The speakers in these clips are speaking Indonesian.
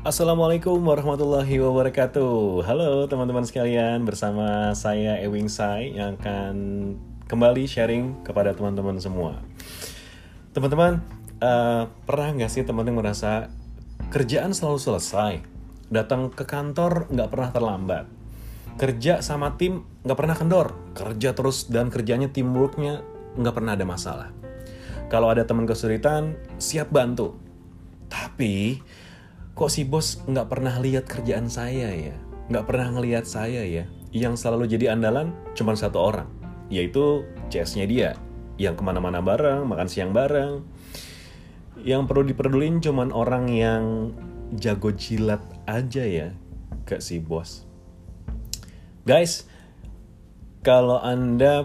Assalamualaikum warahmatullahi wabarakatuh. Halo teman-teman sekalian Bersama saya Ewing Sai Yang akan kembali sharing kepada teman-teman semua. Teman-teman uh, Pernah nggak sih teman-teman merasa Kerjaan selalu selesai Datang ke kantor nggak pernah terlambat Kerja sama tim nggak pernah kendor Kerja terus dan kerjanya teamworknya nggak pernah ada masalah. Kalau ada teman kesulitan Siap bantu. Tapi kok si bos nggak pernah lihat kerjaan saya ya? Nggak pernah ngelihat saya ya? Yang selalu jadi andalan cuma satu orang, yaitu CS-nya dia. Yang ke mana-mana bareng, makan siang bareng. Yang perlu diperdulin cuma orang yang jago jilat aja ya ke si bos. Guys, kalau Anda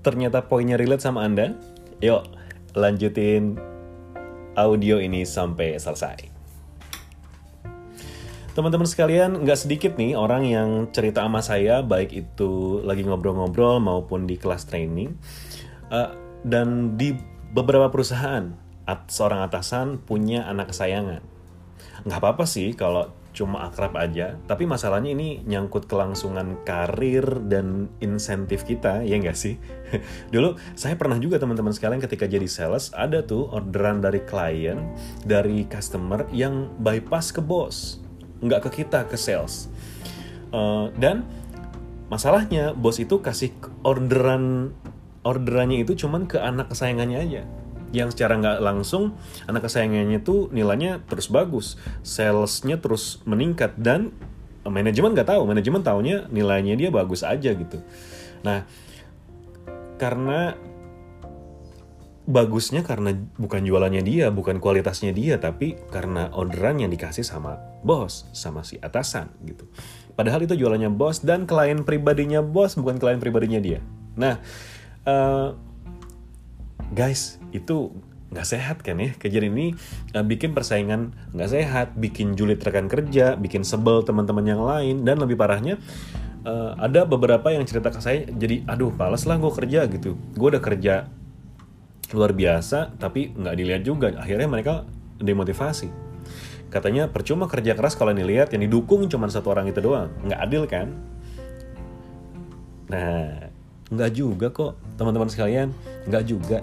ternyata poinnya relate sama Anda, yuk lanjutin audio ini sampai selesai. Teman-teman sekalian, nggak sedikit nih orang yang cerita sama saya, baik itu lagi ngobrol-ngobrol maupun di kelas training. Uh, dan di beberapa perusahaan, at seorang atasan punya anak kesayangan. Nggak apa-apa sih kalau cuma akrab aja, tapi masalahnya ini nyangkut kelangsungan karir dan insentif kita, ya nggak sih? Dulu saya pernah juga teman-teman sekalian ketika jadi sales, ada tuh orderan dari klien, dari customer yang bypass ke bos nggak ke kita ke sales. Uh, dan masalahnya bos itu kasih orderan orderannya itu cuman ke anak kesayangannya aja. Yang secara nggak langsung anak kesayangannya itu nilainya terus bagus salesnya terus meningkat dan manajemen nggak tahu. Manajemen taunya nilainya dia bagus aja gitu. Nah karena bagusnya karena bukan jualannya dia, bukan kualitasnya dia, tapi karena orderan yang dikasih sama bos, sama si atasan gitu. Padahal itu jualannya bos dan klien pribadinya bos, bukan klien pribadinya dia. Nah, uh, guys, itu nggak sehat kan ya kejadian ini uh, bikin persaingan nggak sehat bikin julid rekan kerja bikin sebel teman-teman yang lain dan lebih parahnya uh, ada beberapa yang cerita ke saya jadi aduh pales lah gue kerja gitu gue udah kerja luar biasa tapi nggak dilihat juga. Akhirnya mereka demotivasi. Katanya percuma kerja keras kalau dilihat yang didukung cuma satu orang itu doang. Nggak adil kan? Nah nggak juga kok teman-teman sekalian. Nggak juga.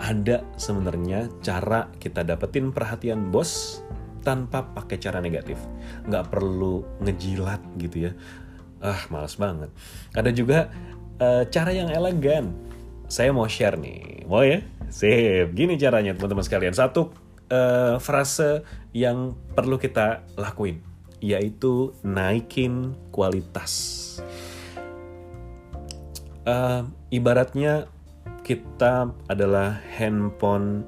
Ada sebenarnya cara kita dapetin perhatian bos tanpa pakai cara negatif. Nggak perlu ngejilat gitu ya. Ah males banget. Ada juga uh, cara yang elegan. Saya mau share nih. Mau ya Sip, gini caranya teman-teman sekalian. Satu uh, frase yang perlu kita lakuin, yaitu naikin kualitas. Uh, ibaratnya kita adalah handphone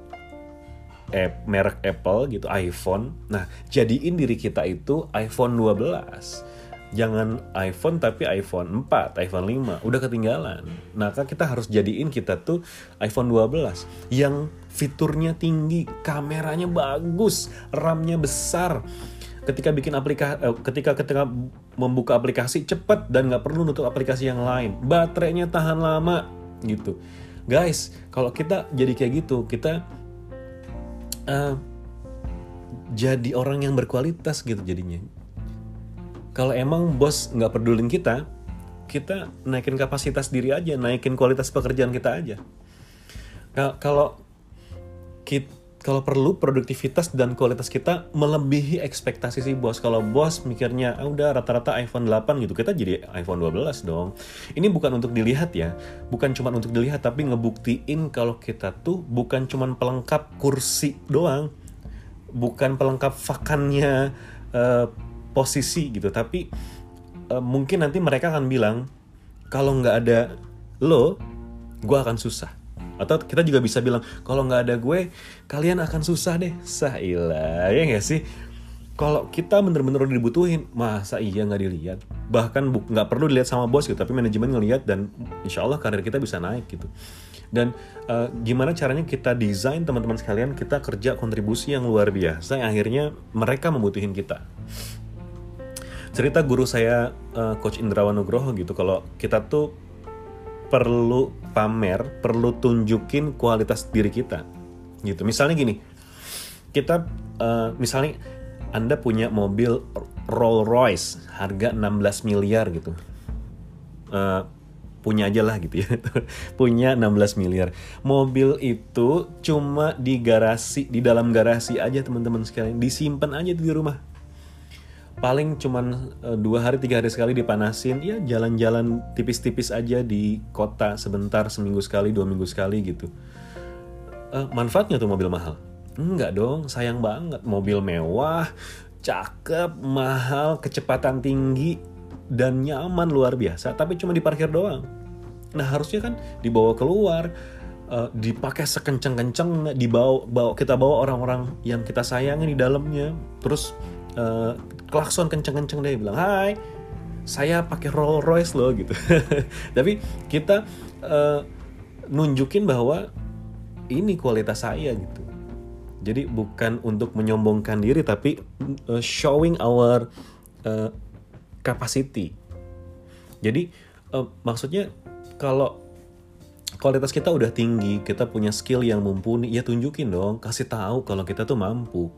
eh, merek Apple gitu, iPhone. Nah, jadiin diri kita itu iPhone 12 jangan iPhone tapi iPhone 4, iPhone 5 udah ketinggalan. Nah, kan kita harus jadiin kita tuh iPhone 12 yang fiturnya tinggi, kameranya bagus, RAM-nya besar. Ketika bikin aplikasi, eh, ketika ketika membuka aplikasi cepat dan nggak perlu nutup aplikasi yang lain, baterainya tahan lama gitu. Guys, kalau kita jadi kayak gitu, kita uh, jadi orang yang berkualitas gitu jadinya kalau emang bos nggak pedulin kita kita naikin kapasitas diri aja naikin kualitas pekerjaan kita aja kalau kita kalau perlu produktivitas dan kualitas kita melebihi ekspektasi si bos. Kalau bos mikirnya, ah, udah rata-rata iPhone 8 gitu, kita jadi iPhone 12 dong. Ini bukan untuk dilihat ya, bukan cuma untuk dilihat, tapi ngebuktiin kalau kita tuh bukan cuma pelengkap kursi doang, bukan pelengkap fakannya uh, posisi gitu. Tapi uh, mungkin nanti mereka akan bilang kalau nggak ada lo gue akan susah. Atau kita juga bisa bilang kalau nggak ada gue kalian akan susah deh. Sahilah ya nggak sih? Kalau kita bener-bener dibutuhin masa iya nggak dilihat? Bahkan nggak perlu dilihat sama bos gitu tapi manajemen ngelihat dan insya Allah karir kita bisa naik gitu. Dan uh, gimana caranya kita desain teman-teman sekalian kita kerja kontribusi yang luar biasa yang akhirnya mereka membutuhin kita cerita guru saya uh, coach Indrawan Nugroho gitu kalau kita tuh perlu pamer perlu tunjukin kualitas diri kita gitu misalnya gini kita uh, misalnya Anda punya mobil Rolls Royce harga 16 miliar gitu. Uh, punya aja lah gitu ya. punya 16 miliar. Mobil itu cuma di garasi, di dalam garasi aja teman-teman sekalian. Disimpan aja di rumah. Paling cuman uh, dua hari tiga hari sekali dipanasin. Ya jalan-jalan tipis-tipis aja di kota sebentar seminggu sekali dua minggu sekali gitu. Uh, manfaatnya tuh mobil mahal. Enggak dong, sayang banget. Mobil mewah, cakep, mahal, kecepatan tinggi, dan nyaman luar biasa, tapi cuma diparkir doang. Nah harusnya kan dibawa keluar, uh, dipakai sekenceng-kenceng, dibawa bawa kita bawa orang-orang yang kita sayangi di dalamnya, terus uh, klakson kenceng-kenceng deh bilang Hai, saya pakai Rolls Royce loh gitu. tapi kita uh, nunjukin bahwa ini kualitas saya gitu jadi bukan untuk menyombongkan diri tapi uh, showing our uh, capacity. Jadi uh, maksudnya kalau kualitas kita udah tinggi, kita punya skill yang mumpuni, ya tunjukin dong, kasih tahu kalau kita tuh mampu.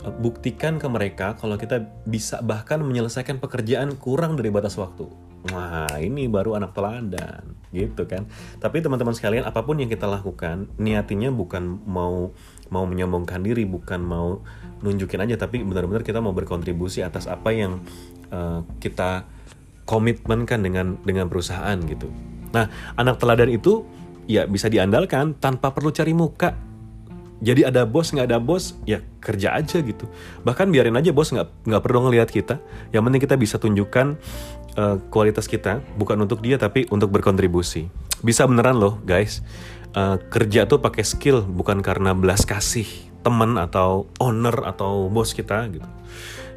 Buktikan ke mereka kalau kita bisa bahkan menyelesaikan pekerjaan kurang dari batas waktu. Wah, ini baru anak teladan, gitu kan. Tapi teman-teman sekalian, apa pun yang kita lakukan, niatinya bukan mau mau menyombongkan diri bukan mau nunjukin aja tapi benar-benar kita mau berkontribusi atas apa yang uh, kita komitmenkan dengan dengan perusahaan gitu. Nah, anak teladan itu ya bisa diandalkan tanpa perlu cari muka. Jadi ada bos nggak ada bos ya kerja aja gitu. Bahkan biarin aja bos nggak nggak perlu ngelihat kita. Yang penting kita bisa tunjukkan uh, kualitas kita bukan untuk dia tapi untuk berkontribusi. Bisa beneran loh guys uh, kerja tuh pakai skill bukan karena belas kasih teman atau owner atau bos kita gitu.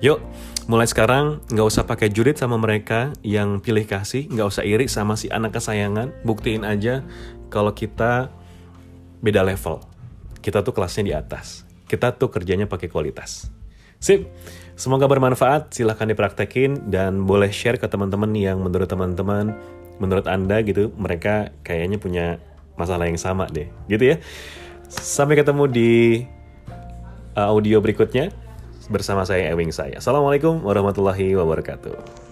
Yuk, mulai sekarang nggak usah pakai jurit sama mereka yang pilih kasih, nggak usah iri sama si anak kesayangan. Buktiin aja kalau kita beda level. Kita tuh kelasnya di atas. Kita tuh kerjanya pakai kualitas. Sip. Semoga bermanfaat. Silahkan dipraktekin dan boleh share ke teman-teman yang menurut teman-teman, menurut anda gitu, mereka kayaknya punya masalah yang sama deh gitu ya sampai ketemu di uh, audio berikutnya bersama saya Ewing saya Assalamualaikum warahmatullahi wabarakatuh